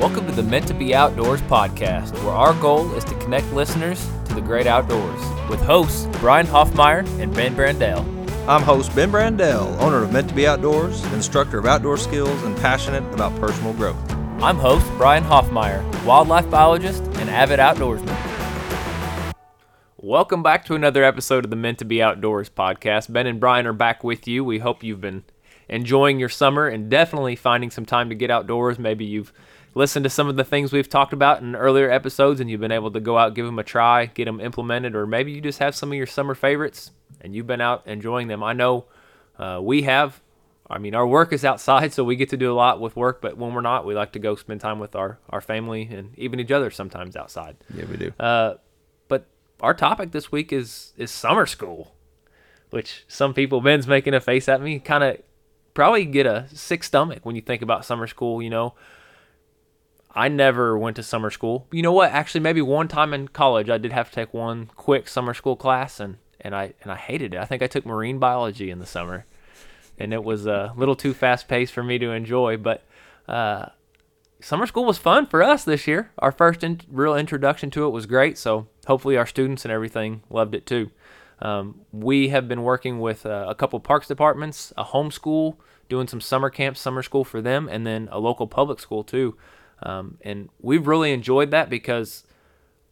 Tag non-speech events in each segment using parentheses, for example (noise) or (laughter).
Welcome to the Meant to Be Outdoors podcast, where our goal is to connect listeners to the great outdoors with hosts Brian Hoffmeyer and Ben Brandell. I'm host Ben Brandell, owner of Meant to Be Outdoors, instructor of outdoor skills, and passionate about personal growth. I'm host Brian Hoffmeyer, wildlife biologist and avid outdoorsman. Welcome back to another episode of the Meant to Be Outdoors podcast. Ben and Brian are back with you. We hope you've been enjoying your summer and definitely finding some time to get outdoors. Maybe you've listened to some of the things we've talked about in earlier episodes and you've been able to go out, give them a try, get them implemented, or maybe you just have some of your summer favorites and you've been out enjoying them. I know uh, we have. I mean, our work is outside, (laughs) so we get to do a lot with work, but when we're not, we like to go spend time with our, our family and even each other sometimes outside. Yeah, we do. Uh, but our topic this week is is summer school, which some people Ben's making a face at me, kind of probably get a sick stomach when you think about summer school. You know, I never went to summer school. You know what? Actually, maybe one time in college, I did have to take one quick summer school class, and and I and I hated it. I think I took marine biology in the summer, and it was a little too fast paced for me to enjoy. But uh, summer school was fun for us this year. Our first in- real introduction to it was great. So hopefully our students and everything loved it too. Um, we have been working with uh, a couple parks departments, a homeschool, doing some summer camps, summer school for them, and then a local public school too. Um, and we've really enjoyed that because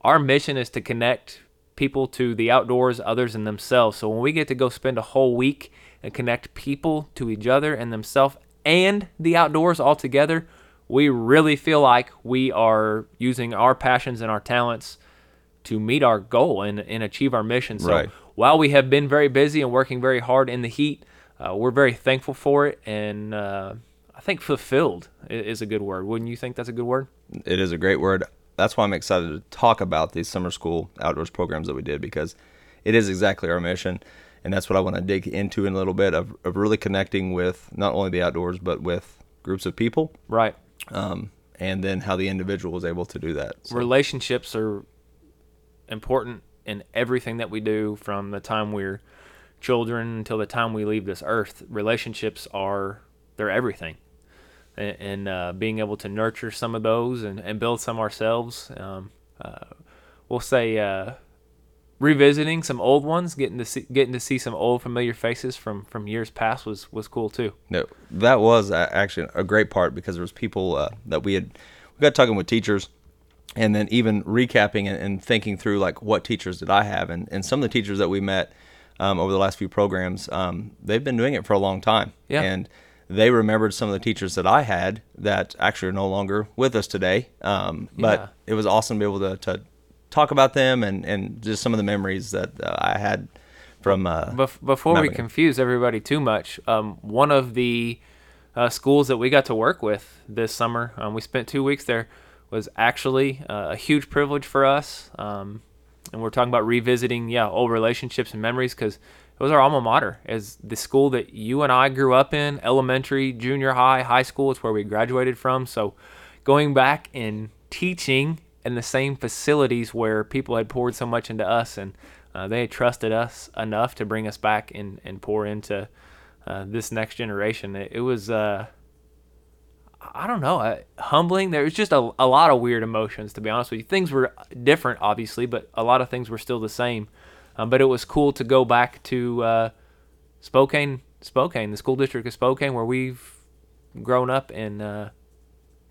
our mission is to connect people to the outdoors, others, and themselves. So when we get to go spend a whole week and connect people to each other and themselves and the outdoors all together, we really feel like we are using our passions and our talents to meet our goal and, and achieve our mission. So Right. while we have been very busy and working very hard in the heat, uh, we're very thankful for it. And uh, I think fulfilled is a good word. Wouldn't you think that's a good word? It is a great word. That's why I'm excited to talk about these summer school outdoors programs that we did because it is exactly our mission. And that's what I want to dig into in a little bit of, of really connecting with not only the outdoors, but with groups of people. Right. Um, and then how the individual is able to do that. So, relationships are important in everything that we do from the time we're children until the time we leave this earth relationships are they're everything and, and uh, being able to nurture some of those and, and build some ourselves um, uh, we'll say uh, revisiting some old ones getting to see getting to see some old familiar faces from from years past was was cool too. No, that was actually a great part because there was people uh, that we had we got talking with teachers, and then even recapping and, and thinking through like what teachers did I have, and, and some of the teachers that we met um, over the last few programs, um, they've been doing it for a long time, Yeah. and they remembered some of the teachers that I had that actually are no longer with us today. Um, but Yeah. it was awesome to be able to, to talk about them and, and just some of the memories that uh, I had from. Uh, Bef- before we Mapping confuse everybody too much, um, one of the uh, schools that we got to work with this summer, um, we spent two weeks there, was actually uh, a huge privilege for us. Um, and we're talking about revisiting, yeah, old relationships and memories because it was our alma mater, as the school that you and I grew up in, elementary, junior high, high school. It's where we graduated from. So going back and teaching in the same facilities where people had poured so much into us and uh, they had trusted us enough to bring us back and, and pour into uh, this next generation. It, it was, uh, I don't know, uh, humbling. There was just a, a lot of weird emotions, to be honest with you. Things were different, obviously, but a lot of things were still the same. Um, but it was cool to go back to uh, Spokane, Spokane, the school district of Spokane, where we've grown up and uh,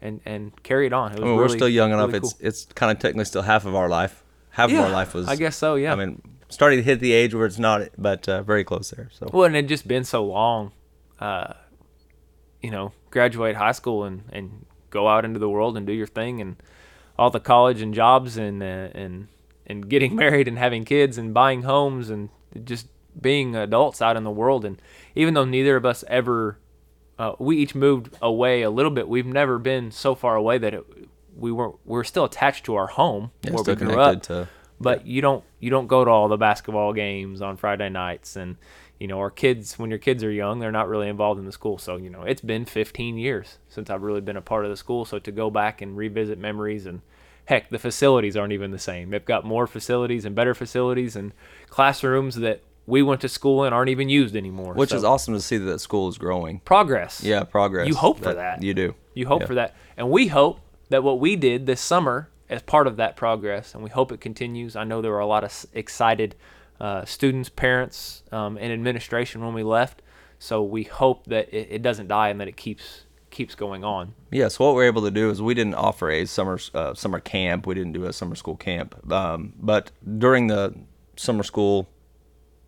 and and carried on. It was I mean, we're still young enough. really It's cool. it's kind of technically still half of our life. Half of our life was. I guess so, yeah. I mean, starting to hit the age where it's not, but uh, very close there. So Well, and it just been so long, uh, you know, graduate high school and, and go out into the world and do your thing and all the college and jobs and uh, and and getting (laughs) married and having kids and buying homes and just being adults out in the world. And even though neither of us ever, uh, we each moved away a little bit. We've never been so far away that it, we weren't. we're still attached to our home Yeah, where we grew connected up to- but you don't you don't go to all the basketball games on Friday nights and you know our kids when your kids are young they're not really involved in the school so you know it's been 15 years since I've really been a part of the school so to go back and revisit memories and heck the facilities aren't even the same they've got more facilities and better facilities and classrooms that we went to school in aren't even used anymore which So is awesome to see that that school is growing. progress Yeah, progress. You hope for that. You do. you hope Yeah. for that and we hope that what we did this summer as part of that progress, and we hope it continues. I know there were a lot of excited uh, students, parents, um, and administration when we left. So we hope that it, it doesn't die and that it keeps keeps going on. Yeah, so what we are able to do is we didn't offer a summer uh, summer camp. We didn't do a summer school camp, um, but during the summer school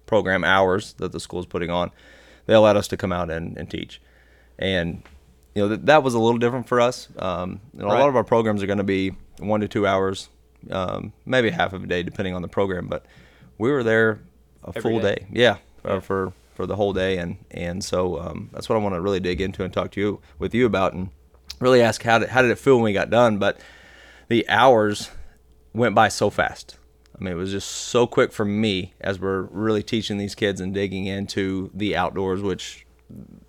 program hours that the school is putting on, they allowed us to come out and, and teach, and you know th- that was a little different for us. Um, you know, A lot of our programs are going to be one to two hours, um, maybe half of a day depending on the program, but we were there a Every full day. day. Yeah, uh, Yeah. for for the whole day, and and so um, that's what I want to really dig into and talk to you with you about, and really ask how did how did it feel when we got done. But the hours went by so fast. I mean, it was just so quick for me as we're really teaching these kids and digging into the outdoors, which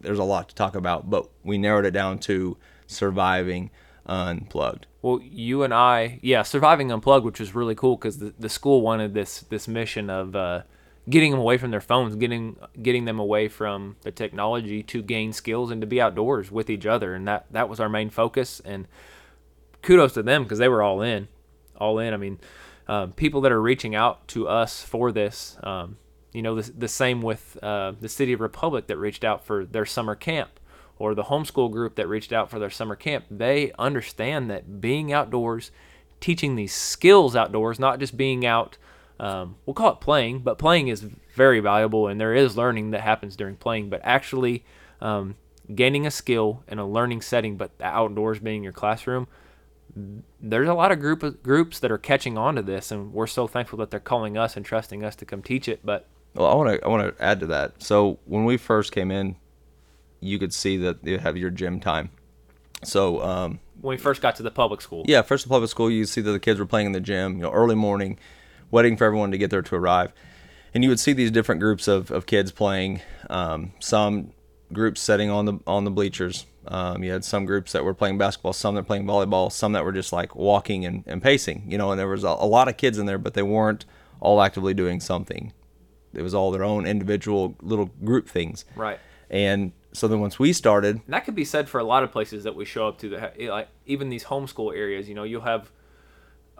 there's a lot to talk about, but we narrowed it down to surviving unplugged. Well, you and I, yeah, surviving unplugged, which was really cool because the, the school wanted this this mission of uh, getting them away from their phones, getting getting them away from the technology to gain skills and to be outdoors with each other, and that that was our main focus. And kudos to them because they were all in, all in. I mean, um, people that are reaching out to us for this, um, you know, the, the same with uh, the City of Republic that reached out for their summer camp, or the homeschool group that reached out for their summer camp. They understand that being outdoors, teaching these skills outdoors, not just being out. Um, we'll call it playing, but playing is very valuable, and there is learning that happens during playing. But actually, um, gaining a skill in a learning setting, but the outdoors being your classroom, there's a lot of group of groups that are catching on to this, and we're so thankful that they're calling us and trusting us to come teach it. But Well, I want to I want to add to that. So when we first came in, you could see that you have your gym time. So um, when we first got to the public school, yeah, first of public school, you see that the kids were playing in the gym, you know, early morning, waiting for everyone to get there to arrive, and you would see these different groups of, of kids playing. Um, some groups sitting on the on the bleachers. Um, you had some groups that were playing basketball, some that were playing volleyball, some that were just like walking and, and pacing. You know, and there was a, a lot of kids in there, but they weren't all actively doing something. It was all their own individual little group things. right. And so then once we started, And that could be said for a lot of places that we show up to. That like even these homeschool areas, you know, you'll have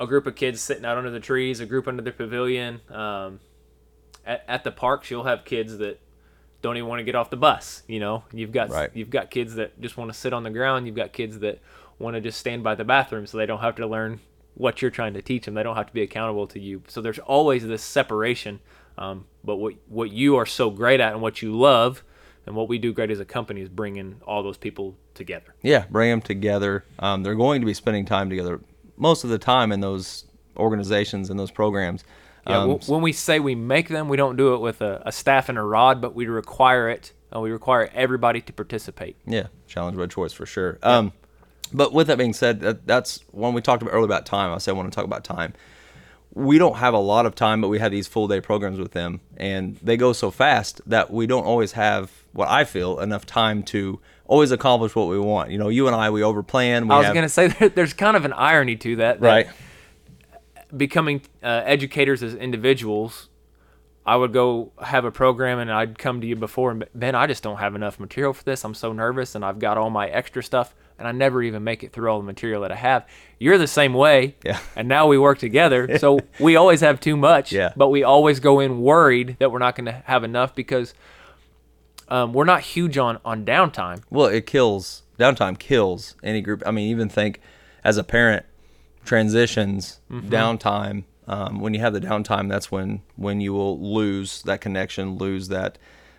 a group of kids sitting out under the trees, a group under the pavilion. Um, at, at the parks, you'll have kids that don't even want to get off the bus. You know, you've got Right. you've got kids that just want to sit on the ground. You've got kids that want to just stand by the bathroom, so they don't have to learn what you're trying to teach them. They don't have to be accountable to you. So there's always this separation. Um, but what what you are so great at and what you love and what we do great as a company is bringing all those people together. yeah, bring them together. Um, they're going to be spending time together most of the time in those organizations and those programs. Yeah, Um, when we say we make them, we don't do it with a, a staff and a rod, but we require it. Uh, we require everybody to participate. Yeah, challenge by choice for sure. Um, but with that being said, that, that's when we talked about earlier about time. I said I want to talk about time. We don't have a lot of time, but we have these full day programs with them, and they go so fast that we don't always have what I feel enough time to always accomplish what we want. You know, you and I, we overplan. We I was have, going to say (laughs) there, there's kind of an irony to that. that right. Becoming uh, educators as individuals, I would go have a program and I'd come to you before and Ben, I just don't have enough material for this. I'm so nervous and I've got all my extra stuff and I never even make it through all the material that I have. You're the same way. Yeah. And now we work together. (laughs) So we always have too much. Yeah. But we always go in worried that we're not going to have enough because um, we're not huge on, on downtime. Well, it kills downtime kills any group. I mean, even think as a parent, transitions, downtime. Um, when you have the downtime, that's when when you will lose that connection, lose that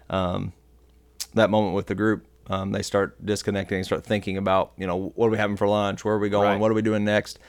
um, that moment with the group. Um, they start disconnecting, start thinking about you know what are we having for lunch, where are we going, Right. what are we doing next.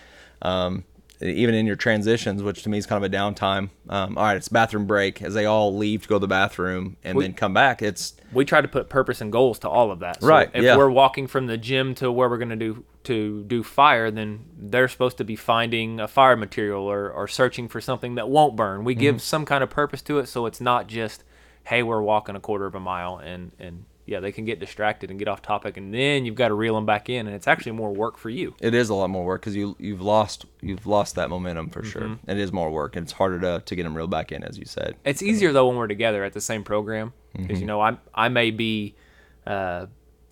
Um, even in your transitions, which to me is kind of a downtime. Um, all right, it's bathroom break as they all leave to go to the bathroom and We- then come back. It's we try to put purpose and goals to all of that. So Right, If yeah. we're walking from the gym to where we're going to do to do fire, then they're supposed to be finding a fire material or, or searching for something that won't burn. We Mm-hmm. give some kind of purpose to it, so it's not just, hey, we're walking a quarter of a mile and and yeah, they can get distracted and get off topic, and then you've got to reel them back in, and it's actually more work for you. It is a lot more work because you you've lost you've lost that momentum for sure. It is more work and it's harder to, to get them reeled back in, as you said. It's easier though when we're together at the same program because Mm-hmm. you know I I may be uh,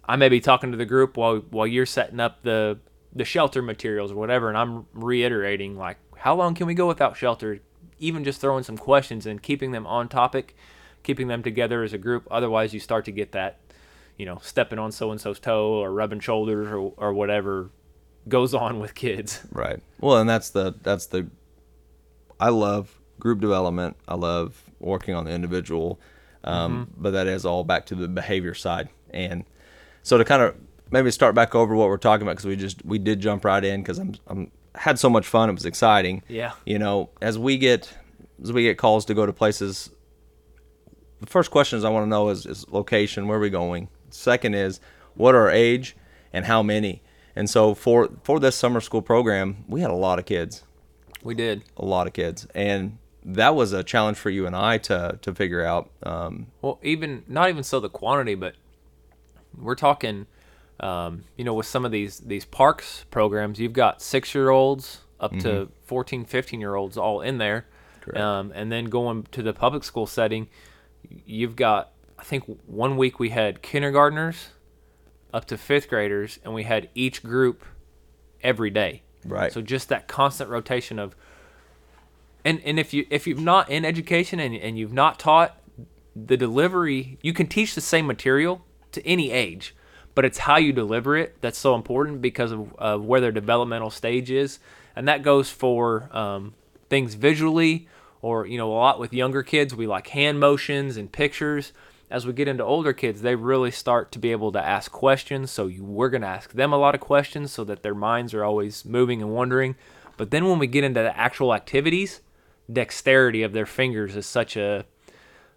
I may be talking to the group while while you're setting up the the shelter materials or whatever, and I'm reiterating like, how long can we go without shelter? Even just throwing some questions and keeping them on topic, keeping them together as a group. Otherwise, you start to get that, you know, stepping on so and so's toe or rubbing shoulders or or whatever goes on with kids. (laughs) Right. Well, and that's the that's the I love group development. I love working on the individual, um, Mm-hmm. but that is all back to the behavior side. And so to kind of maybe start back over what we're talking about because we just we did jump right in because I'm I'm had so much fun. It was exciting. Yeah. You know, as we get as we get calls to go to places, the first questions I want to know is, is location, where are we going? Second is what are our age and how many? And so for for this summer school program, we had a lot of kids We did. a lot of kids, and that was a challenge for you and I to to figure out. Um, Well, even not even so the quantity, but we're talking, um, you know, with some of these these parks programs, you've got six year olds up to 14, 15 year olds all in there, um, and then going to the public school setting, you've got I think one week we had kindergartners up to fifth graders, and we had each group every day. Right. So just that constant rotation of and and if you if you've not in education and, and you've not taught the delivery you can teach the same material to any age but it's how you deliver it that's so important because of, of where their developmental stage is and that goes for um, things visually or you know a lot with younger kids we like hand motions and pictures. As we get into older kids they really start to be able to ask questions so you, we're going to ask them a lot of questions so that their minds are always moving and wondering. But then when we get into the actual activities dexterity of their fingers is such a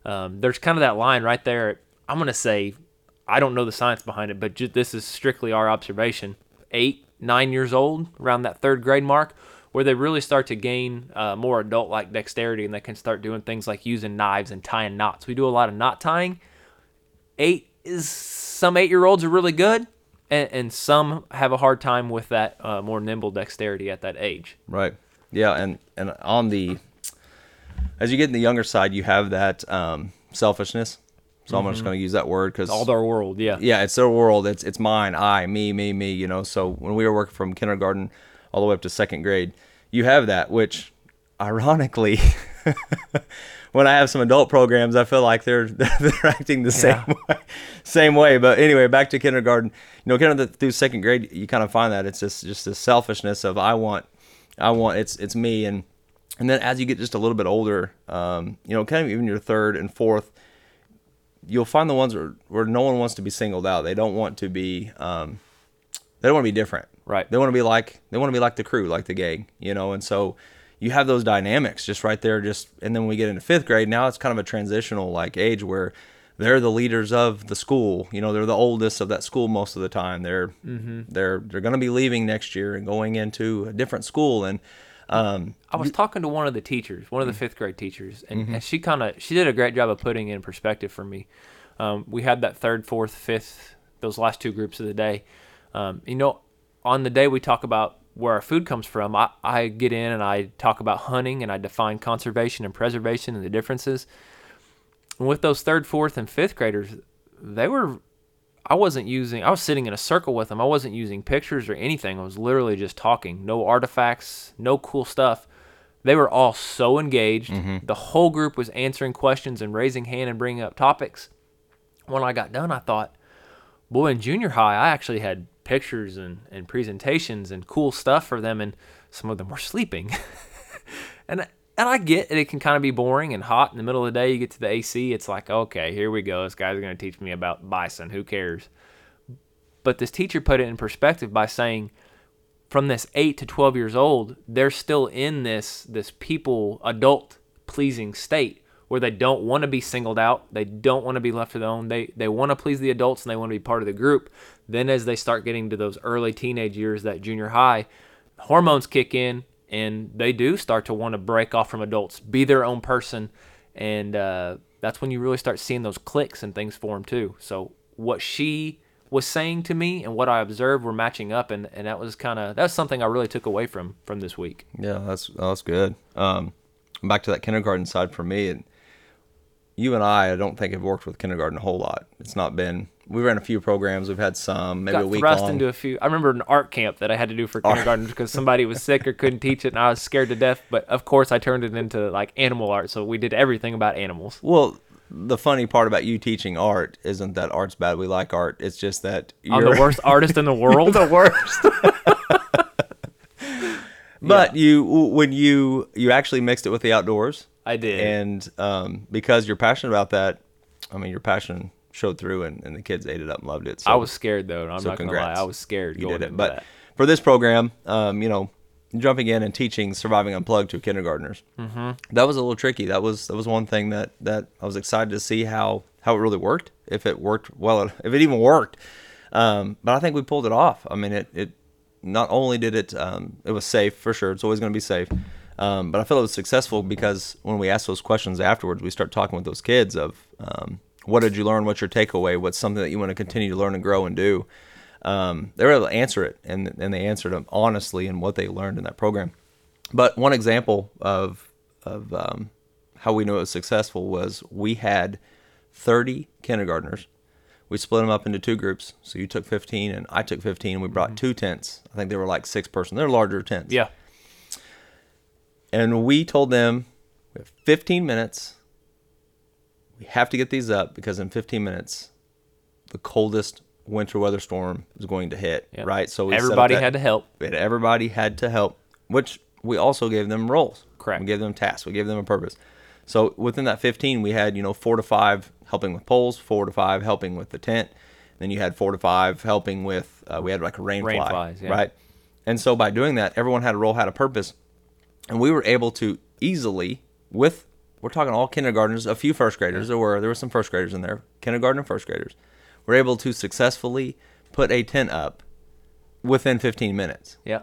um, there's kind of that line right there. I'm going to say i don't know the science behind it but ju- this is strictly our observation. Eight nine years old around that third grade mark where they really start to gain uh, more adult like dexterity and they can start doing things like using knives and tying knots we do a lot of knot tying eight is some eight year olds are really good and, and some have a hard time with that uh, more nimble dexterity at that age right. Yeah, and and on the as you get in the younger side, you have that um, selfishness. So I'm just going to use that word because all their world yeah yeah, it's their world. It's it's mine, I, me, me, me. You know. So when we were working from kindergarten all the way up to second grade, you have that. Which, ironically, (laughs) when I have some adult programs, I feel like they're (laughs) they're acting the same Yeah. way, same way. But anyway, back to kindergarten. You know, kind of through second grade, you kind of find that it's just just this selfishness of I want, I want. It's it's me and. And then as you get just a little bit older, um, you know, kind of even your third and fourth, you'll find the ones where, where no one wants to be singled out. They don't want to be um, they don't want to be different. Right. They want to be like they want to be like the crew, like the gang, you know. And so you have those dynamics just right there. Just and then when we get into fifth grade, now it's kind of a transitional like age where they're the leaders of the school. You know, they're the oldest of that school most of the time. They're they're they're going to be leaving next year and going into a different school. And um, I was talking to one of the teachers, one of the fifth grade teachers, and, and she kind of she did a great job of putting it in perspective for me. Um, we had that third, fourth, fifth, those last two groups of the day. Um, you know, on the day we talk about where our food comes from, I, I get in and I talk about hunting and I define conservation and preservation and the differences. And with those third, fourth, and fifth graders, they were I wasn't using I was sitting in a circle with them. I wasn't using pictures or anything. I was literally just talking. No artifacts, no cool stuff. They were all so engaged. The whole group was answering questions and raising hand and bringing up topics. When I got done, I thought, boy, in junior high, I actually had pictures and, and presentations and cool stuff for them, and some of them were sleeping. (laughs) and and I get it, it can kind of be boring and hot in the middle of the day. You get to the AC, it's like, okay, here we go. This guy's going to teach me about bison. Who cares? But this teacher put it in perspective by saying, from this eight to twelve years old, they're still in this this people adult pleasing state where they don't want to be singled out, they don't want to be left alone. They they want to please the adults and they want to be part of the group. Then as they start getting to those early teenage years, that junior high, hormones kick in and they do start to want to break off from adults, be their own person, and uh, that's when you really start seeing those cliques and things form too. So what she was saying to me and what I observed were matching up, and, and that was kind of that's something I really took away from from this week. Yeah, that's that's good. Um, back to that kindergarten side for me, and you and I, I don't think have worked with kindergarten a whole lot. It's not been. We ran a few programs. We've had some, maybe a week thrust long. into a few. I remember an art camp that I had to do for kindergarten because somebody was sick or couldn't teach it, and I was scared to death. But of course, I turned it into like animal art, so we did everything about animals. well, the funny part about you teaching art isn't that art's bad. We like art. It's just that I'm you're the worst (laughs) artist in the world. the worst. (laughs) but you, when you you actually mixed it with the outdoors, I did. and um, because you're passionate about that, I mean, your passion showed through, and, and the kids ate it up and loved it. So I was scared though. I'm so not gonna congrats. lie. I was scared you going did it. But that. for this program, um, you know, jumping in and teaching surviving unplugged to kindergartners, mm-hmm. that was a little tricky. That was that was one thing that that I was excited to see how how it really worked. If it worked well, if it even worked. Um, but I think we pulled it off. I mean, it it not only did it um, it was safe for sure. It's always going to be safe. Um, but I feel it was successful because when we asked those questions afterwards, we start talking with those kids of um, what did you learn, what's your takeaway, what's something that you want to continue to learn and grow and do. Um, they were able to answer it, and and they answered them honestly in what they learned in that program. But one example of of um, how we knew it was successful was we had 30 kindergartners. We split them up into two groups. So you took 15 and I took 15. And we brought two tents. I think they were like six person. They're larger tents. yeah, And we told them we have 15 minutes. We have to get these up because in 15 minutes, the coldest winter weather storm is going to hit. Yep. Right. So we everybody had to help. and everybody had to help, which we also gave them roles. Correct. We gave them tasks. We gave them a purpose. So within that 15, we had, you know, four to five helping with poles, four to five helping with the tent. Then you had four to five helping with, uh, we had like a rain, Rain fly, flies, yeah. right? And so by doing that, everyone had a role, had a purpose. And we were able to easily, with, we're talking all kindergartners, a few first graders, there were, there were some first graders in there, kindergarten and first graders, were able to successfully put a tent up within 15 minutes. Yeah,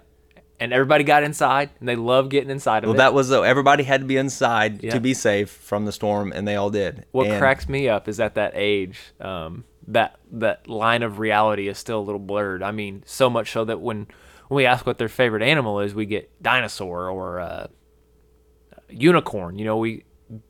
and everybody got inside, and they love getting inside of Well, it. that was though. Everybody had to be inside Yeah. to be safe from the storm, and they all did. what And cracks me up is at that age, um, that that line of reality is still a little blurred. I mean, so much so that when when we ask what their favorite animal is, we get dinosaur or uh, unicorn. You know, we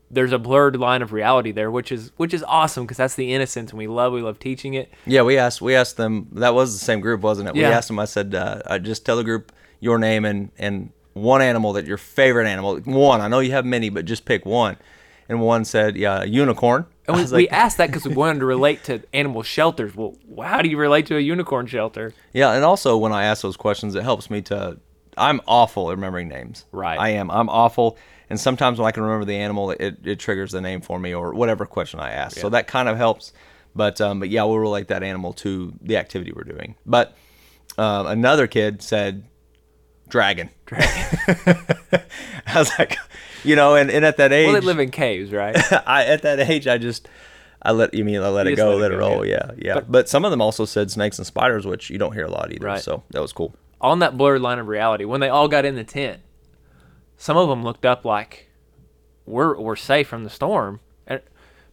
there's a blurred line of reality there, which is which is awesome because that's the innocence, and we love we love teaching it. Yeah, we asked. We asked them. That was the same group, wasn't it? Yeah. We asked them. I said, uh, I just tell the group your name and and one animal that your favorite animal. One. I know you have many, but just pick one. And one said, yeah, a unicorn. And we, was we asked that because we wanted to relate to animal shelters. Well, how do you relate to a unicorn shelter? Yeah, and also when I ask those questions, it helps me to. I'm awful at remembering names. Right. I am. I'm awful, and sometimes when I can remember the animal, it, it triggers the name for me or whatever question I ask. So that kind of helps. But um, but yeah, we'll relate that animal to the activity we're doing. But um, another kid said, dragon. "Dragon." (laughs) I was like, you know, and, and at that age, Well, they live in caves, right? (laughs) I at that age, I just I let you mean I let You it go, let it go, roll. yeah. Yeah, yeah. But, some of them also said snakes and spiders, which you don't hear a lot either. Right. So that was cool. on that blurred line of reality, when they all got in the tent, some of them looked up like, "We're we're safe from the storm." And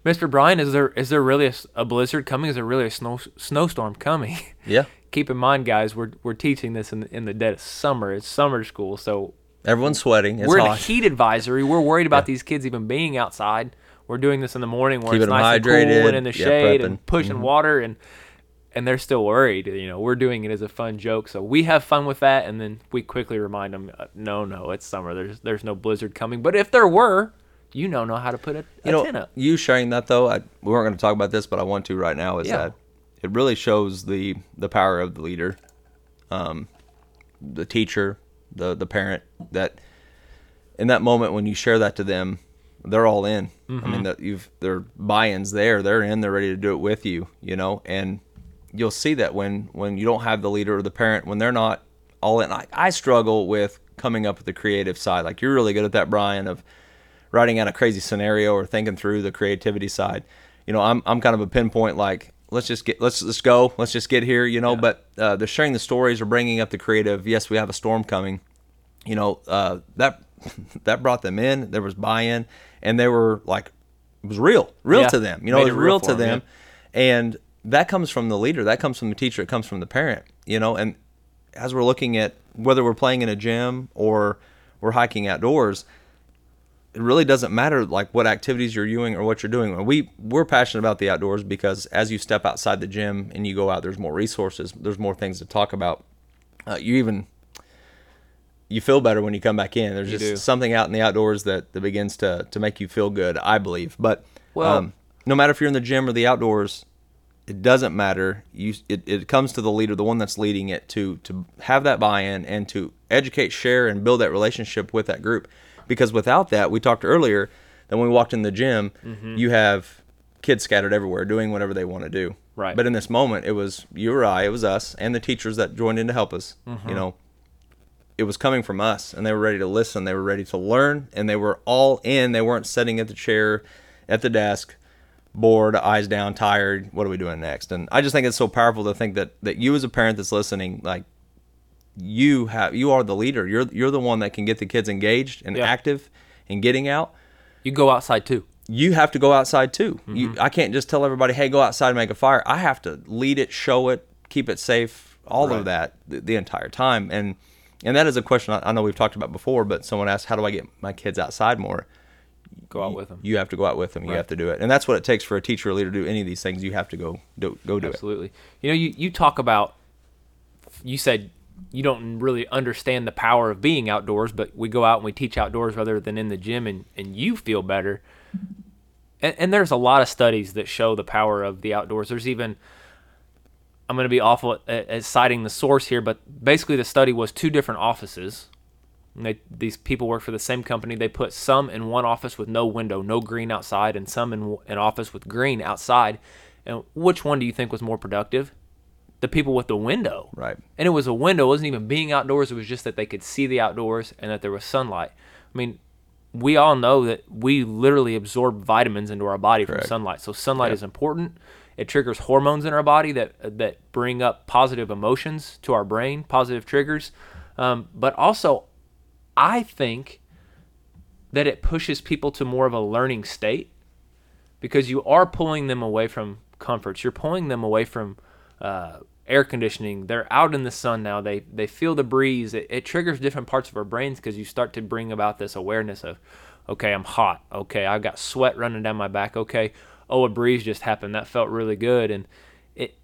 Mr. Brian, is there is there really a blizzard coming? Is there really a snow snowstorm coming? Yeah. (laughs) Keep in mind, guys, we're we're teaching this in in the dead of summer. It's summer school, so Everyone's sweating. It's we're in a heat advisory. We're worried about these kids even being outside. We're doing this in the morning where Keeping it's nice and hydrated, cool and in the shade prepping. and pushing water and and they're still worried. You know, we're doing it as a fun joke, so we have fun with that, and then we quickly remind them, uh, no, no, it's summer. There's there's no blizzard coming. But if there were, you know, know how to put a, a you know, tent up. you sharing that though, I, we weren't going to talk about this, but I want to right now. Is Yeah. that it really shows the the power of the leader, um, the teacher, the the parent. That in that moment when you share that to them, they're all in. I Mm-hmm. mean, that you've their buy-ins there. They're in. They're ready to do it with you. You know, and you'll see that when when you don't have the leader or the parent when they're not all in. I, I struggle with coming up with the creative side. Like you're really good at that, Brian, of writing out a crazy scenario or thinking through the creativity side. You know, I'm I'm kind of a pinpoint like let's just get let's let's go let's just get here. You know, but uh, the sharing the stories or bringing up the creative. Yes, we have a storm coming. You know, uh, that (laughs) that brought them in. There was buy-in, and they were like it was real, real Yeah. to them. You know, Made it was real real to 'em, them, and that comes from the leader. That comes from the teacher. It comes from the parent. You know, and as we're looking at whether we're playing in a gym or we're hiking outdoors, it really doesn't matter like what activities you're doing or what you're doing. We we're passionate about the outdoors because as you step outside the gym and you go out, there's more resources, there's more things to talk about. Uh, you even you feel better when you come back in. There's You just do. something out in the outdoors that, that begins to to make you feel good. I believe, but Well- um, no matter if you're in the gym or the outdoors, it doesn't matter. You it, it comes to the leader, the one that's leading it, to to have that buy-in and to educate, share, and build that relationship with that group. Because without that, we talked earlier that when we walked in the gym, Mm-hmm. you have kids scattered everywhere doing whatever they want to do. Right. But in this moment, it was you or I, it was us, and the teachers that joined in to help us. Mm-hmm. You know, it was coming from us, and they were ready to listen. They were ready to learn, and they were all in. They weren't sitting at the chair, at the desk, bored, eyes down, tired. What are we doing next? And I just think it's so powerful to think that that you as a parent that's listening, like you have, you are the leader. You're you're the one that can get the kids engaged and Yeah. active and getting out. You go outside too. You have to go outside too. You, Mm-hmm. I can't just tell everybody, "Hey, go outside and make a fire." I have to lead it, show it, keep it safe, all Right. of that the, the entire time. And and that is a question I, I know we've talked about before. But someone asked, "How do I get my kids outside more?" Go out with them. You have to go out with them. You have to do it, and that's what it takes for a teacher or leader to do any of these things. You have to go do, go do it. Absolutely. You know, you, you talk about, you said you don't really understand the power of being outdoors, but we go out and we teach outdoors rather than in the gym, and, and you feel better. And, and there's a lot of studies that show the power of the outdoors. There's even, I'm going to be awful at, at citing the source here, but basically the study was two different offices. And they, these people work for the same company. They put some in one office with no window, no green outside, and some in an office with green outside. And which one do you think was more productive? The people with the window. Right. And it was a window. It wasn't even being outdoors. It was just that they could see the outdoors and that there was sunlight. I mean, we all know that we literally absorb vitamins into our body from sunlight. So sunlight is important. It triggers hormones in our body that that bring up positive emotions to our brain, positive triggers. Um, but also, I think that it pushes people to more of a learning state because you are pulling them away from comforts. You're pulling them away from uh, air conditioning. They're out in the sun now. They they feel the breeze. It, it triggers different parts of our brains because you start to bring about this awareness of, okay, I'm hot. Okay, I've got sweat running down my back. Okay, oh, a breeze just happened. That felt really good. And it,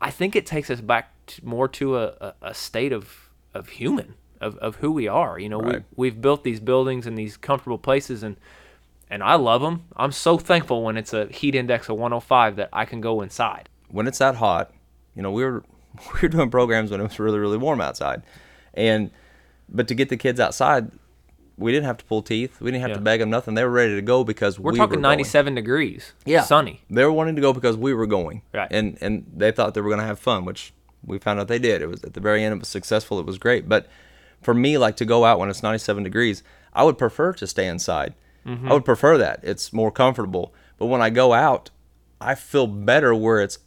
I think it takes us back to, more to a, a, state of of human of, of who we are. You know, Right. we we've built these buildings and these comfortable places and and I love them. I'm so thankful when it's a heat index of 105 that I can go inside. when it's that hot, you know, we were (laughs) we were doing programs when it was really really warm outside, and but to get the kids outside, we didn't have to pull teeth. We didn't have Yeah. to beg them nothing. They were ready to go because We're we talking were going. 97 degrees. Yeah, Sunny. They were wanting to go because we were going, Right. And and they thought they were going to have fun, which we found out they did. It was at the very end. It was successful. It was great. But for me, like to go out when it's 97 degrees, I would prefer to stay inside. Mm-hmm. I would prefer that. It's more comfortable. But when I go out, I feel better where it's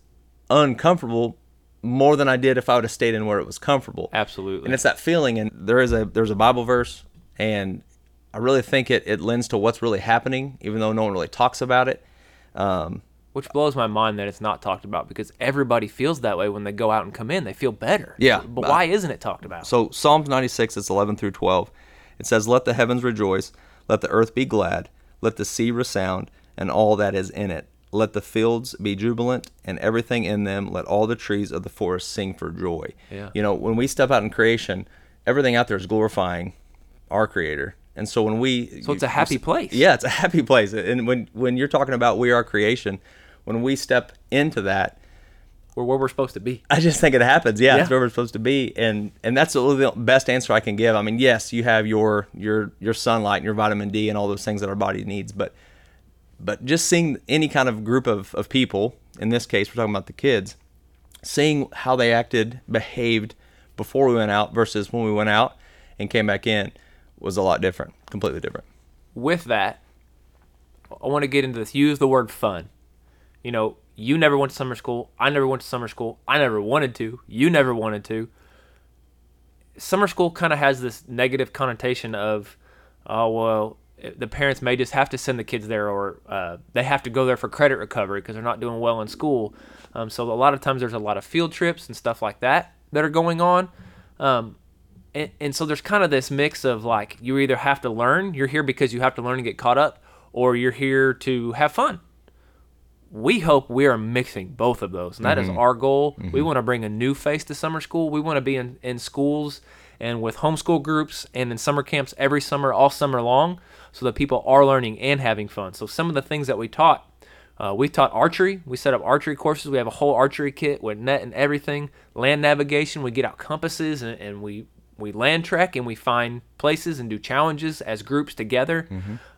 uncomfortable more than I did if I would have stayed in where it was comfortable. Absolutely. And it's that feeling. And there is a there's a Bible verse, and I really think it it lends to what's really happening, even though no one really talks about it. Um, Which blows my mind that it's not talked about because everybody feels that way when they go out and come in. They feel better. Yeah. But why isn't it talked about? So Psalms 96, it's 11 through 12. It says, "Let the heavens rejoice, let the earth be glad, let the sea resound, and all that is in it. Let the fields be jubilant, and everything in them. Let all the trees of the forest sing for joy." Yeah. You know, when we step out in creation, everything out there is glorifying our Creator. And so when we, So it's a happy place. yeah, it's a happy place. And when when you're talking about we are creation, when we step into that, We're where we're supposed to be. I just think it happens. Yeah, Yeah. it's where we're supposed to be, and and that's the best answer I can give. I mean, yes, you have your your your sunlight and your vitamin D and all those things that our body needs, but but just seeing any kind of group of, of people, in this case, we're talking about the kids, seeing how they acted, behaved before we went out versus when we went out and came back in was a lot different, completely different. with that, I want to get into this. Use the word fun. You know, you never went to summer school. I never went to summer school. I never wanted to. You never wanted to. Summer school kind of has this negative connotation of, oh, well, the parents may just have to send the kids there or uh, they have to go there for credit recovery because they're not doing well in school. Um, so a lot of times there's a lot of field trips and stuff like that that are going on. Um, and, and so there's kind of this mix of like you either have to learn, you're here because you have to learn and get caught up, or you're here to have fun. We hope we are mixing both of those, and that is our goal. We want to bring a new face to summer school. We want to be in, in schools and with homeschool groups and in summer camps every summer, all summer long, so that people are learning and having fun. So some of the things that we taught uh, we taught archery. We set up archery courses. We have a whole archery kit with net and everything. Land navigation. We get out compasses and, and we we land trek and we find places and do challenges as groups together.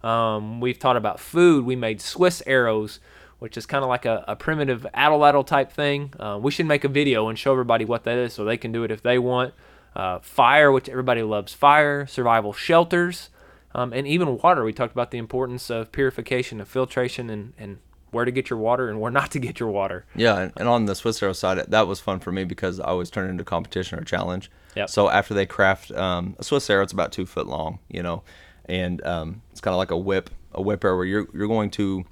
Um, we've taught about food. We made Swiss arrows, which is kind of like a, a primitive atlatl type thing. Uh, we should make a video and show everybody what that is so they can do it if they want. Uh, fire, which everybody loves fire. Survival shelters. Um, and even water. We talked about the importance of purification, of filtration, and, and where to get your water and where not to get your water. Yeah, and, and on the Swiss arrow side, that was fun for me because I always turn it into competition or challenge. Yep. So after they craft um, a Swiss arrow, it's about two foot long, you know, and um, it's kind of like a whip, a whip arrow where you're you're going to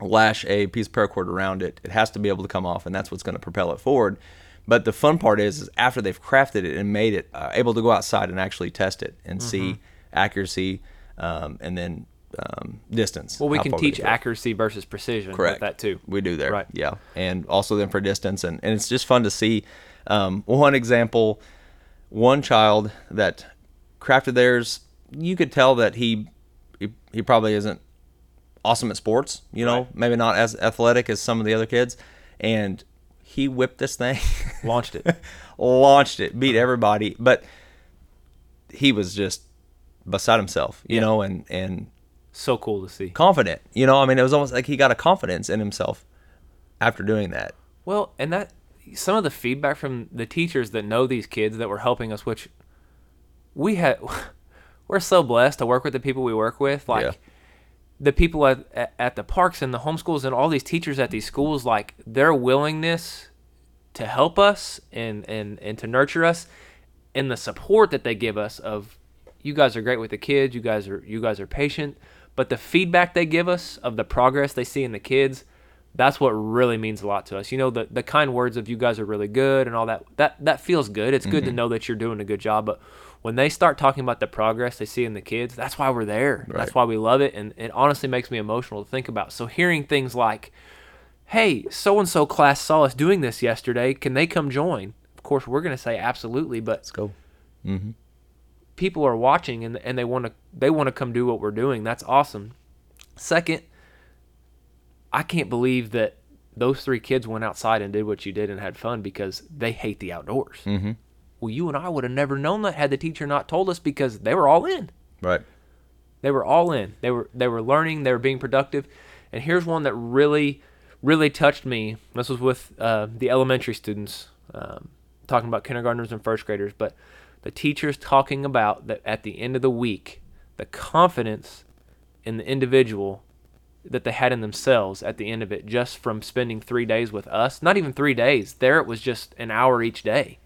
lash a piece of paracord around it. It has to be able to come off, and that's what's going to propel it forward. But the fun part is, is after they've crafted it and made it, uh, able to go outside and actually test it and Mm-hmm. see accuracy, um, and then um, distance. Well, we can teach accuracy versus precision Correct. with that too. We do there. Right. Yeah. And also then for distance and, and it's just fun to see. Um, one example, one child that crafted theirs, you could tell that he he, he probably isn't awesome at sports, you know, Right. maybe not as athletic as some of the other kids. And he whipped this thing, Launched it. (laughs) launched it, beat everybody, but he was just beside himself, you Yeah. know, and and so cool to see. confident. You know, I mean, it was almost like he got a confidence in himself after doing that. Well, and that some of the feedback from the teachers that know these kids that were helping us, which we had, (laughs) we're so blessed to work with the people we work with. Like Yeah. the people at, at at the parks and the homeschools and all these teachers at these schools, like their willingness to help us and and and to nurture us, and the support that they give us of, you guys are great with the kids. You guys are you guys are patient. But the feedback they give us of the progress they see in the kids, that's what really means a lot to us. You know, the the kind words of you guys are really good and all that. That that feels good. It's good to mm-hmm. know that you're doing a good job. But when they start talking about the progress they see in the kids, that's why we're there. That's why we love it, and it honestly makes me emotional to think about. So hearing things like, "Hey, so and so class saw us doing this yesterday. Can they come join?" Of course, we're going to say absolutely, but Let's go. Mm-hmm. People are watching and and they want to they want to come do what we're doing. That's awesome. Second, I can't believe that those three kids went outside and did what you did and had fun because they hate the outdoors. Mm-hmm. Well, you and I would have never known that had the teacher not told us because they were all in. Right. They were all in. They were they were learning. They were being productive. And here's one that really, really touched me. This was with uh, the elementary students, um, talking about kindergartners and first graders. But the teachers talking about that at the end of the week, the confidence in the individual that they had in themselves at the end of it, just from spending three days with us. Not even three days. There it was just an hour each day.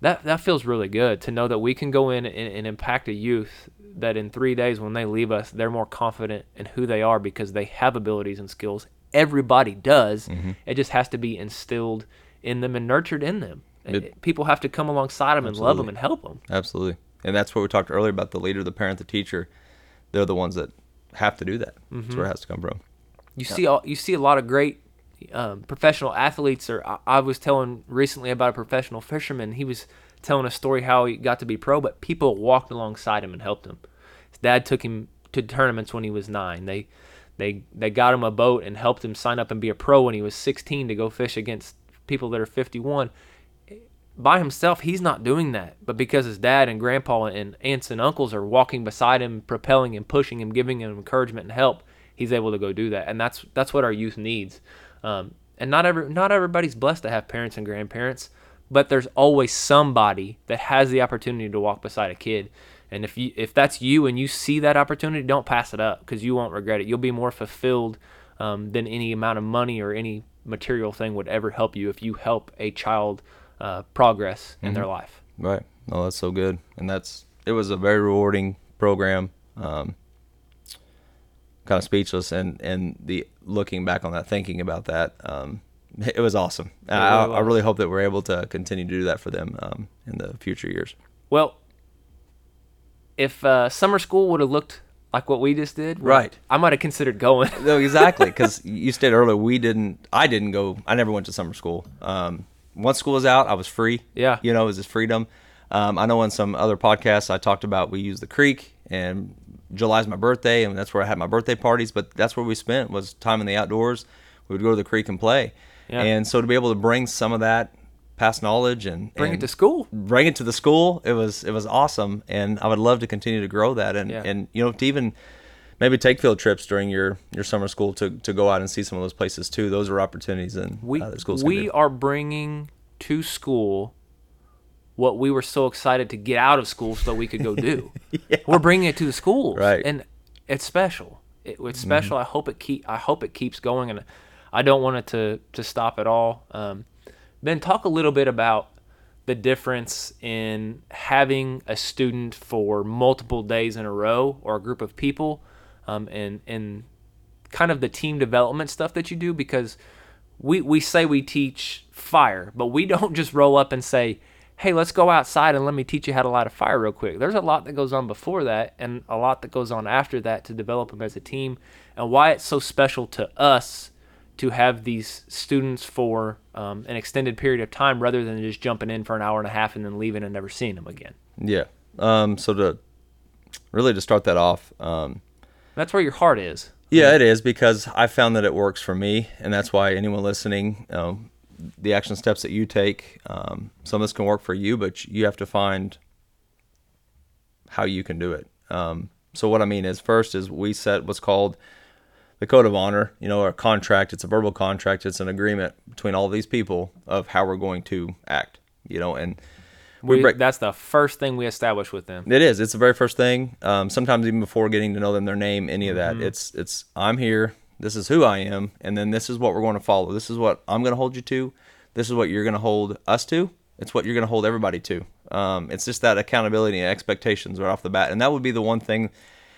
That that feels really good to know that we can go in and, and impact a youth that in three days when they leave us they're more confident in who they are because they have abilities and skills. Everybody does. Mm-hmm. It just has to be instilled in them and nurtured in them It- people have to come alongside them and love them and help them Absolutely. And that's what we talked earlier about the leader, the parent, the teacher. They're the ones that have to do that. That's where it has to come from. You see all you see a lot of great um, professional athletes. Or I, I was telling recently about a professional fisherman. He was telling a story how he got to be pro, but people walked alongside him and helped him. His dad took him to tournaments when he was nine. They they they got him a boat and helped him sign up and be a pro when he was 16 to go fish against people that are 51 by himself, he's not doing that. But because his dad and grandpa and aunts and uncles are walking beside him, propelling him, pushing him, giving him encouragement and help, he's able to go do that. And that's that's what our youth needs. Um, and not every not everybody's blessed to have parents and grandparents, but there's always somebody that has the opportunity to walk beside a kid. And if you if that's you and you see that opportunity, don't pass it up because you won't regret it. You'll be more fulfilled um, than any amount of money or any material thing would ever help you if you help a child uh, progress in their life. Right. No, that's so good. And that's, it was a very rewarding program. Um, kind of speechless and, and the looking back on that, thinking about that, um, it was awesome. I, really I was. really hope that we're able to continue to do that for them um, in the future years. Well, if uh, summer school would have looked like what we just did, Right. I might have considered going. No, exactly. (laughs) Because you stated earlier, we didn't. I didn't go. I never went to summer school. Um, once school was out, I was free. Yeah. You know, it was this freedom. Um, I know in some other podcasts I talked about we use the creek and July's my birthday and that's where I had my birthday parties. But that's where we spent was time in the outdoors. We would go to the creek and play. Yeah. And so to be able to bring some of that past knowledge and Bring it to school. bring it to the school. It was it was awesome, and I would love to continue to grow that, and Yeah. and you know to even maybe take field trips during your your summer school to to go out and see some of those places too. Those are opportunities, and We uh, schools we are bringing to school what we were so excited to get out of school so that we could go do. (laughs) yeah. We're bringing it to the schools, Right. Mm-hmm. And it's special. It, it's special. I hope it keep. I hope it keeps going, and I don't want it to to stop at all. Um, ben, talk a little bit about the difference in having a student for multiple days in a row or a group of people, um, and and kind of the team development stuff that you do because we we say we teach fire, but we (laughs) don't just roll up and say, "Hey, let's go outside and let me teach you how to light a fire real quick." There's a lot that goes on before that and a lot that goes on after that to develop them as a team, and why it's so special to us to have these students for um, an extended period of time rather than just jumping in for an hour and a half and then leaving and never seeing them again. yeah. Um, so to really to start that off, um, That's where your heart is. Yeah, it is because I found that it works for me, and that's why anyone listening, um, the action steps that you take, um, some of this can work for you, but you have to find how you can do it. Um, so what I mean is, first is we set what's called the code of honor. You know, a contract. It's a verbal contract. It's an agreement between all these people of how we're going to act. You know, and we, We, break. that's the first thing we establish with them. It is. It's the very first thing. Um, sometimes even before getting to know them, their name, any of that. It's it's I'm here. This is who I am, and then this is what we're going to follow. This is what I'm going to hold you to. This is what you're going to hold us to. It's what you're going to hold everybody to. Um, it's just that accountability and expectations right off the bat, and that would be the one thing.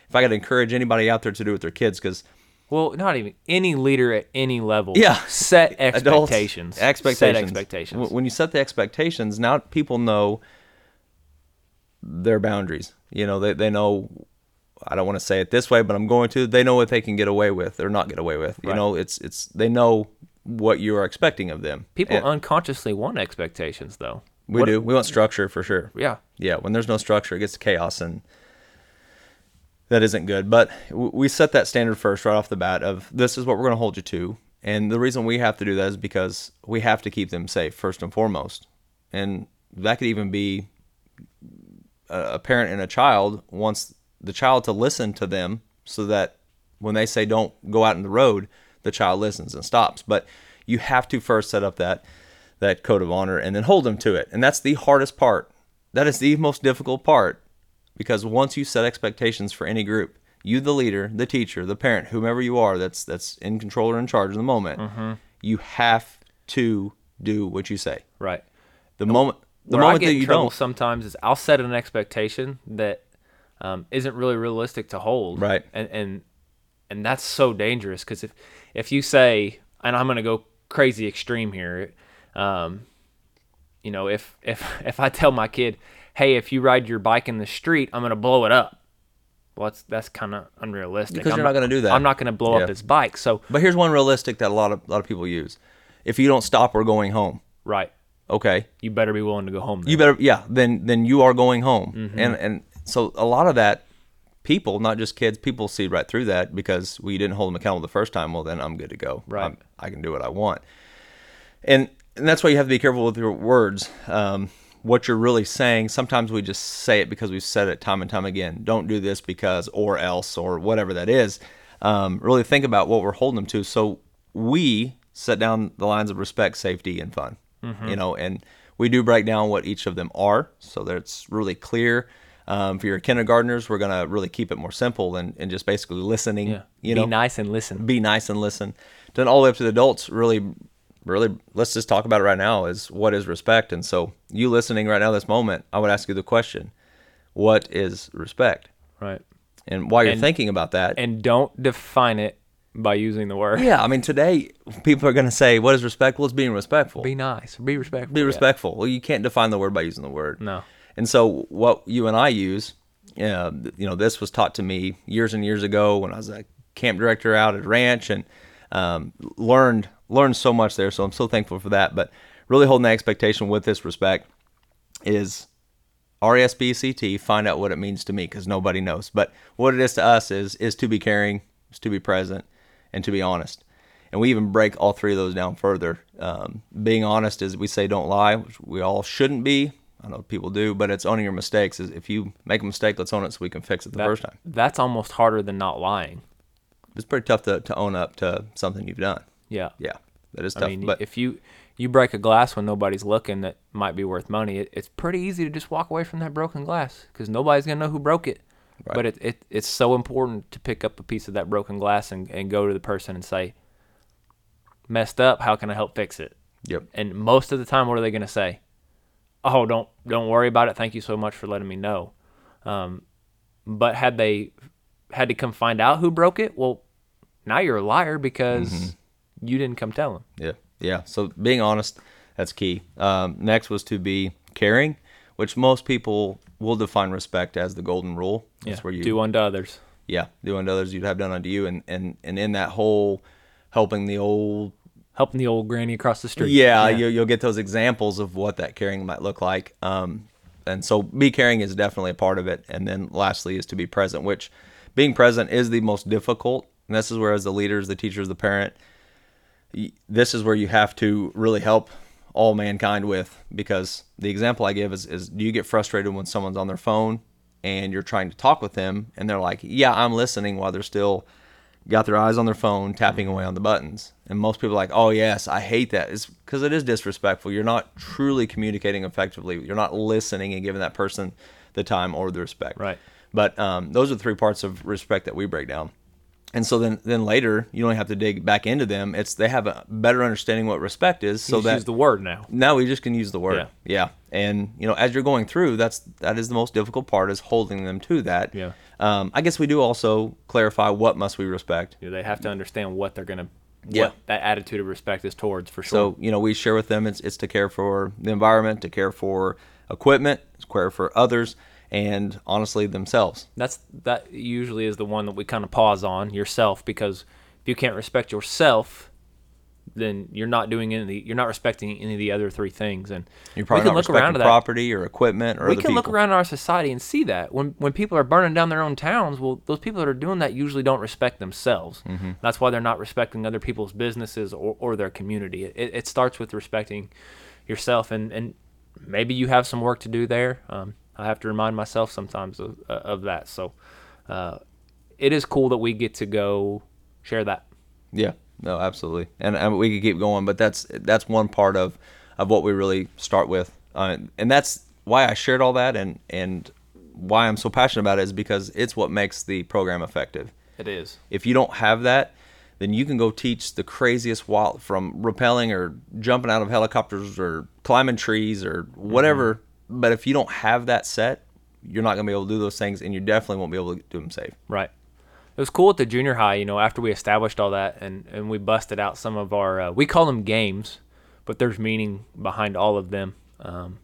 If I could encourage anybody out there to do with their kids, because Well, not even any leader at any level. Yeah. Set (laughs) adults expectations. expectations Set expectations. When you set the expectations now people know their boundaries you know they, they know i don't want to say it this way but i'm going to they know what they can get away with or not get away with you Right. know it's it's they know what you are expecting of them People And unconsciously want expectations, though. we What- do we want structure for sure Yeah. yeah when there's no structure it gets chaos and that isn't good. But we set that standard first right off the bat of this is what we're going to hold you to. And the reason we have to do that is because we have to keep them safe first and foremost. And that could even be a, parent and a child wants the child to listen to them so that when they say don't go out in the road the child listens and stops. But you have to first set up that that code of honor and then hold them to it. And that's the hardest part. That is the most difficult part because once you set expectations for any group you the leader the teacher the parent whomever you are that's that's in control or in charge in the moment you have to do what you say Right. the moment the moment that in you trouble don't sometimes is I'll set an expectation that um, isn't really realistic to hold. Right. And and and that's so dangerous because if if you say and I'm gonna go crazy extreme here, um, you know if if (laughs) if I tell my kid, hey, if you ride your bike in the street, I'm gonna blow it up. Well, that's that's kind of unrealistic. Because I'm you're not gonna do that. I'm not gonna blow Yeah. up his bike. So But here's one realistic that a lot of a lot of people use. If you don't stop, we're going home. right, Okay. you better be willing to go home. Then. You better yeah, then then you are going home. Mm-hmm. And and so a lot of that people, not just kids, people see right through that because we didn't hold them accountable the first time. Well, then I'm good to go. Right. I'm, I can do what I want. And and that's why you have to be careful with your words. Um, what you're really saying. Sometimes we just say it because we've said it time and time again. Don't do this because or else or whatever that is. Um, really think about what we're holding them to. So we set down the lines of respect, safety, and fun. Mm-hmm. You know, and we do break down what each of them are, so that it's really clear. Um, for your kindergartners, we're gonna really keep it more simple and, and just basically listening. yeah. You know, be nice and listen. be nice and listen. Then all the way up to the adults, really, really, let's just talk about it right now. Is what is respect? And so, you listening right now, this moment, I would ask you the question: What is respect? Right. And while you're And- thinking about that, And don't define it by using the word. yeah, I mean, today people are going to say, "What is respect?" Well, it's being respectful. Be nice. Be respectful. Be yeah. respectful. Well, you can't define the word by using the word. No. And so what you and I use, uh, you know, this was taught to me years and years ago when I was a camp director out at ranch and um, learned learned so much there. So I'm so thankful for that. But really holding that expectation with this respect is RESPCT. Find out what it means to me because nobody knows. But what it is to us is is to be caring, is to be present, and to be honest. And we even break all three of those down further. Um, being honest is we say don't lie, which we all shouldn't be. I know people do, but it's owning your mistakes. Is if you make a mistake, let's own it so we can fix it the That- first time. That's almost harder than not lying. It's pretty tough to, to own up to something you've done. Yeah. Yeah, that is I tough. mean, but if you you break a glass when nobody's looking that might be worth money, it, it's pretty easy to just walk away from that broken glass because nobody's gonna know who broke it. Right. But it, it it's so important to pick up a piece of that broken glass and, and go to the person and say, "Messed up. How can I help fix it?" yep, And most of the time, what are they gonna say? Oh, don't don't worry about it. Thank you so much for letting me know. Um, but had they had to come find out who broke it, well, now you're a liar because Mm-hmm. you didn't come tell them. yeah, yeah. So being honest, that's key. Um, next was to be caring, which most people will define respect as the golden rule. That's where you do unto others. yeah, do unto others you'd have done unto you, and and and in that whole helping the old Helping the old granny across the street. yeah, You, you'll get those examples of what that caring might look like. Um, and so be caring is definitely a part of it. And then lastly is to be present, which being present is the most difficult. And this is where as the leaders, the teachers, the parent, this is where you have to really help all mankind with because the example I give is, is do you get frustrated when someone's on their phone and you're trying to talk with them and they're like, yeah, I'm listening while they're still got their eyes on their phone, tapping away on the buttons. And most people are like, oh, yes, I hate that. It's because it is disrespectful. You're not truly communicating effectively. You're not listening and giving that person the time or the respect. Right. But um, those are the three parts of respect that we break down. And so then, then later, you don't have to dig back into them. It's they have a better understanding what respect is, so So that use the word now. now we just can use the word. Yeah. Yeah. And you know, as you're going through, that's that is the most difficult part is holding them to that. Yeah. Um, I guess we do also clarify what must we respect. You know, they have to understand what they're gonna. Yeah. What that attitude of respect is towards for sure. So you know, we share with them it's it's to care for the environment, to care for equipment, to care for others, and honestly themselves. that's that usually is the one that we kind of pause on yourself because if you can't respect yourself, then you're not doing any. You're not respecting any of the other three things, and You're probably we can not look respecting around that. property or equipment or we can people. look around our society and see that when when people are burning down their own towns, well, those people that are doing that usually don't respect themselves. Mm-hmm. That's why they're not respecting other people's businesses or, or their community. It, it starts with respecting yourself, and and maybe you have some work to do there. Um, I have to remind myself sometimes of uh, of that. So, uh, it is cool that we get to go share that. Yeah, no, absolutely, and, and we could keep going, but that's that's one part of of what we really start with, uh, and that's why I shared all that, and and why I'm so passionate about it is because it's what makes the program effective. It is. If you don't have that, then you can go teach the craziest wild from rappelling or jumping out of helicopters or climbing trees or whatever. But if you don't have that set, you're not gonna be able to do those things, and you definitely won't be able to do them safe. Right. It was cool at the junior high, you know, after we established all that and, and we busted out some of our, uh, we call them games, but there's meaning behind all of them. Um,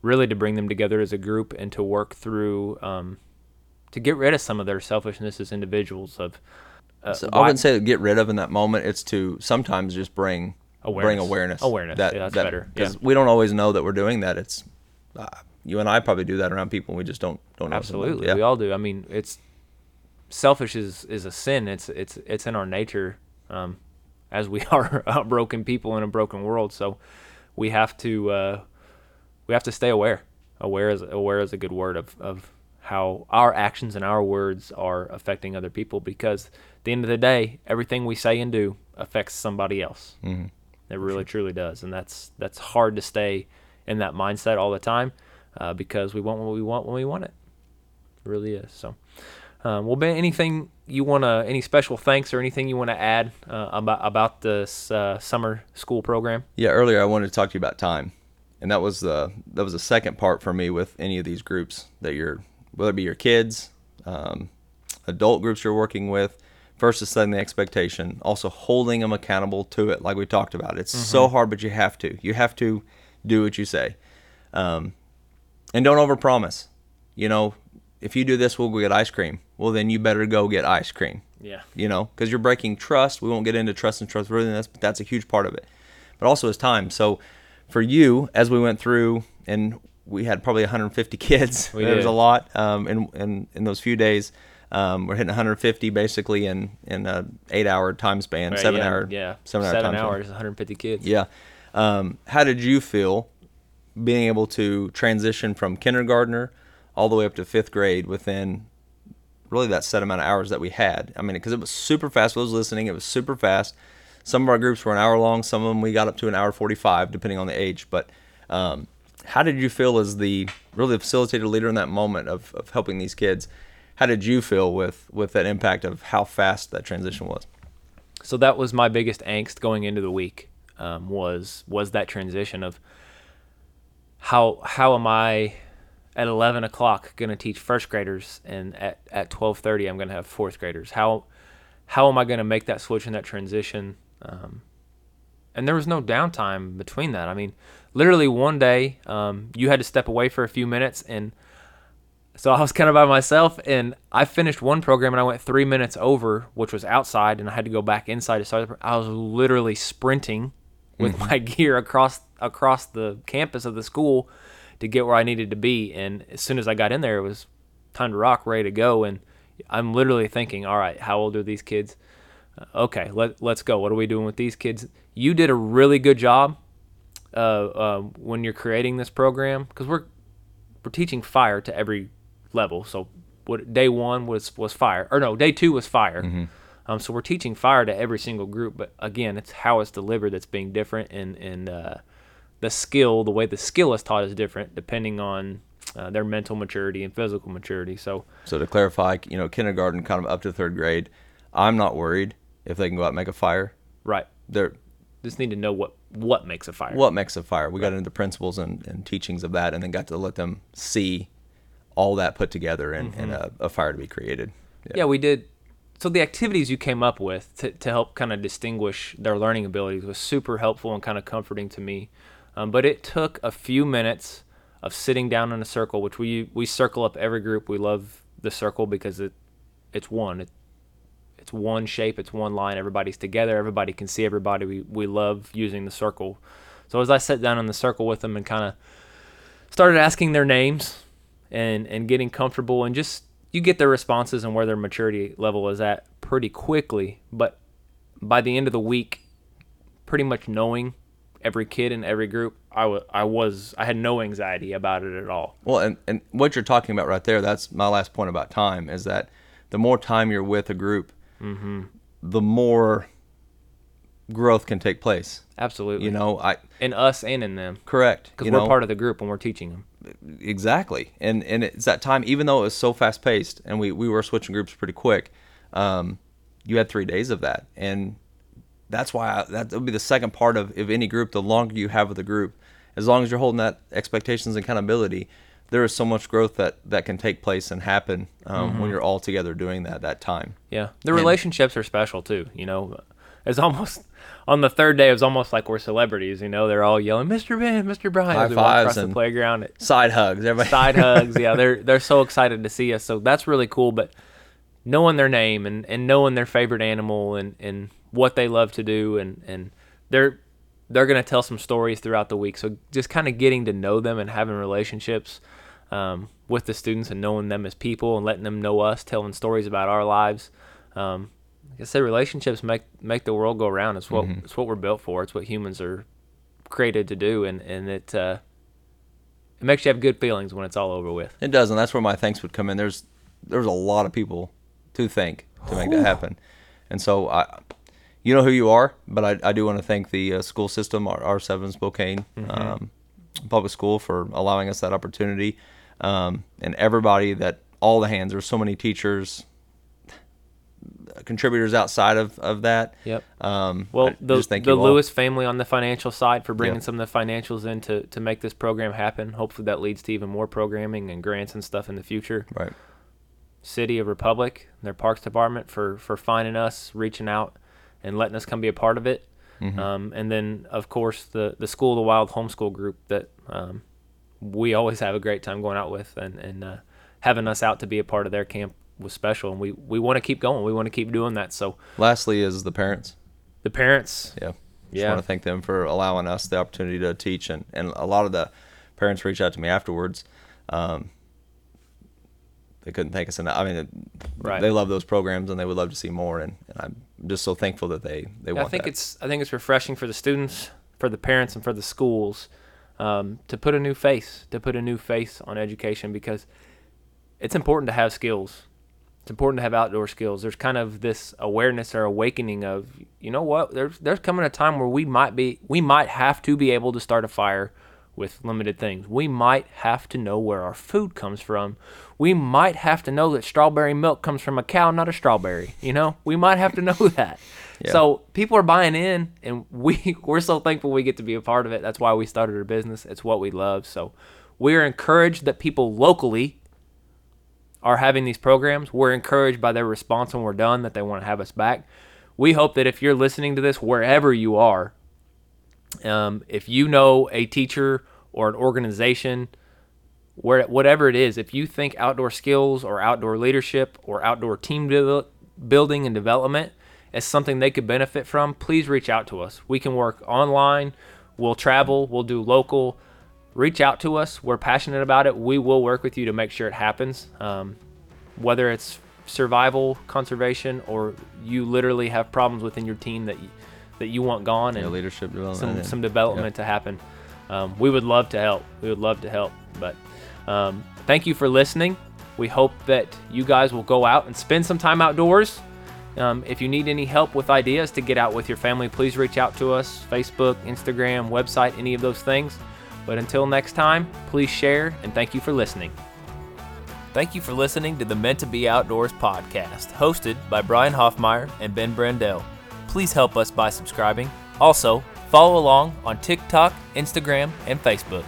really to bring them together as a group and to work through, um, to get rid of some of their selfishness as individuals of, uh, So I wouldn't say to get rid of in that moment. It's to sometimes just bring bring Awareness. awareness. Awareness, yeah, that's better, Because yeah. we don't always know that we're doing that. It's uh, you and I probably do that around people. and We just don't don't know. Absolutely, Yeah. we all do. I mean, it's selfish is is a sin. It's it's it's in our nature, um, as we (laughs) are broken people in a broken world. So we have to uh, we have to stay aware. Aware is aware is a good word of of how our actions and our words are affecting other people. Because at the end of the day, everything we say and do affects somebody else. Mhm. It really truly does, and that's that's hard to stay in that mindset all the time uh, because we want what we want when we want it. It really is. So, um, well, Ben, anything you want to, any special thanks or anything you want to add uh, about about this uh, summer school program? Yeah, earlier I wanted to talk to you about time, and that was the that was the second part for me with any of these groups that you're whether it be your kids, um, adult groups you're working with. First is setting the expectation, also holding them accountable to it, like we talked about. It's so hard, but you have to. You have to do what you say. Um, and don't overpromise. You know, if you do this, we'll go get ice cream. Well, then you better go get ice cream. Yeah. You know, because you're breaking trust. We won't get into trust and trustworthiness, but that's a huge part of it. But also is time. So for you, as we went through, and we had probably 150 (laughs) kids. We there was a lot um, in, in in those few days. Um, we're hitting 150 basically in in a eight hour time span, Right, seven yeah, hour, Yeah. seven hour Seven time span. hours, 150 kids. Yeah. Um, how did you feel being able to transition from kindergartner all the way up to fifth grade within really that set amount of hours that we had? I mean, because it was super fast. I was listening. It was super fast. Some of our groups were an hour long. Some of them we got up to an hour 45, depending on the age. But um, how did you feel as the really the facilitator leader in that moment of, of helping these kids? How did you feel with, with that impact of how fast that transition was? so that was my biggest angst going into the week um, was was that transition of how how am I at 11 o'clock going to teach first graders and at, at 12:30 I'm going to have fourth graders how how am I going to make that switch and that transition um, and there was no downtime between that I mean literally one day um, you had to step away for a few minutes and so I was kind of by myself, and I finished one program, and I went three minutes over, which was outside, and I had to go back inside to start. I was literally sprinting with my (laughs) gear across across the campus of the school to get where I needed to be. And as soon as I got in there, it was time to rock, ready to go. And I'm literally thinking, all right, how old are these kids? Uh, okay, let let's go. What are we doing with these kids? You did a really good job uh, uh, when you're creating this program because we're we're teaching fire to every level. So what day one was was fire, or no, day two was fire. Um, so we're teaching fire to every single group, but again, it's how it's delivered that's being different, and and uh, the skill, the way the skill is taught is different depending on uh, their mental maturity and physical maturity. So So to clarify, you know, kindergarten kind of up to third grade, I'm not worried if they can go out and make a fire. right, They're just need to know what what makes a fire. what makes a fire. We got into the principles and, and teachings of that, and then got to let them see all that put together and, and a, a fire to be created. yeah, we did. So the activities you came up with to, to help kind of distinguish their learning abilities was super helpful and kind of comforting to me. Um, but it took a few minutes of sitting down in a circle, which we we circle up every group. We love the circle because it it's one. It, it's one shape. It's one line. Everybody's together. Everybody can see everybody. We we love using the circle. So as I sat down in the circle with them and kind of started asking their names and and getting comfortable and just you get their responses and where their maturity level is at pretty quickly but by the end of the week pretty much knowing every kid in every group I was I had no anxiety about it at all Well, and, and what you're talking about right there, that's my last point about time, is that the more time you're with a group, mm-hmm. the more growth can take place. absolutely You know, I in us and in them correct. because we're know? part of the group when we're teaching them exactly. And and it's that time even though it was so fast paced and we we were switching groups pretty quick um you had three days of that. And that's why I, that would be the second part of of any group the longer you have with a group. As long as you're holding that expectations and accountability there is so much growth that that can take place and happen um, when you're all together doing that that time. Yeah, the relationships are special too. You know, it's almost on the third day. It was almost like we're celebrities. You know, they're all yelling, "Mr. Ben, Mr. Brian!" High as we walk fives across the and- playground. Side hugs everybody side (laughs) hugs. Yeah, they're they're so excited to see us. So that's really cool. But knowing their name and, and knowing their favorite animal and, and what they love to do and, and they're they're gonna tell some stories throughout the week. So just kind of getting to know them and having relationships um, with the students and knowing them as people and letting them know us, telling stories about our lives. Um, I said, relationships make make the world go round. It's what it's what we're built for. It's what humans are created to do, and and it uh, it makes you have good feelings when it's all over with. It does, and that's where my thanks would come in. There's there's a lot of people to thank to make that happen, and so I, you know who you are, but I, I do want to thank the uh, school system, our R seven Spokane um, public school for allowing us that opportunity, um, and everybody that all the hands. There's so many teachers, contributors outside of of that. Yep. Um, Well, I the, the all. Lewis family on the financial side for bringing Yep. some of the financials in to, to make this program happen. Hopefully that leads to even more programming and grants and stuff in the future. right. City of Republic, their Parks Department for, for finding us, reaching out, and letting us come be a part of it. Mm-hmm. Um, and then, of course, the, the School of the Wild homeschool group that um, we always have a great time going out with, and and uh, having us out to be a part of their camp was special, and we we want to keep going. We want to keep doing that. So Lastly, is the parents. the parents, Yeah. Just Yeah. want to thank them for allowing us the opportunity to teach, and, and a lot of the parents reached out to me afterwards. Um, they couldn't thank us enough. I mean, it- Right. they love those programs, and they would love to see more. And, and I'm just so thankful that they they I want think that. it's I think it's refreshing for the students, for the parents, and for the schools um, to put a new face, to put a new face on education because it's important to have skills. It's important to have outdoor skills. There's kind of this awareness or awakening of, you know what? There's there's coming a time where we might be we might have to be able to start a fire with limited things. We might have to know where our food comes from. We might have to know that strawberry milk comes from a cow, not a strawberry. You know, we might have to know (laughs) that. Yeah. So people are buying in, and we (laughs) we're so thankful we get to be a part of it. That's why we started our business. It's what we love. So we're encouraged that people locally are having these programs. We're encouraged by their response when we're done that they want to have us back. We hope that if you're listening to this wherever you are, um, if you know a teacher or an organization, where whatever it is, if you think outdoor skills or outdoor leadership or outdoor team devel- building and development is something they could benefit from, please reach out to us. We can work online, we'll travel, we'll do local. Reach out to us. We're passionate about it. We will work with you to make sure it happens. Um, whether it's survival, conservation, or you literally have problems within your team that you, that you want gone Yeah, and leadership development. some some development to happen. Um, we would love to help. We would love to help. But um, thank you for listening. We hope that you guys will go out and spend some time outdoors. Um, if you need any help with ideas to get out with your family, please reach out to us Facebook, Instagram, website, any of those things. But until next time, please share and thank you for listening. Thank you for listening to the Meant to Be Outdoors podcast, hosted by Brian Hoffmeyer and Ben Brandell. Please help us by subscribing. Also, follow along on TikTok, Instagram, and Facebook.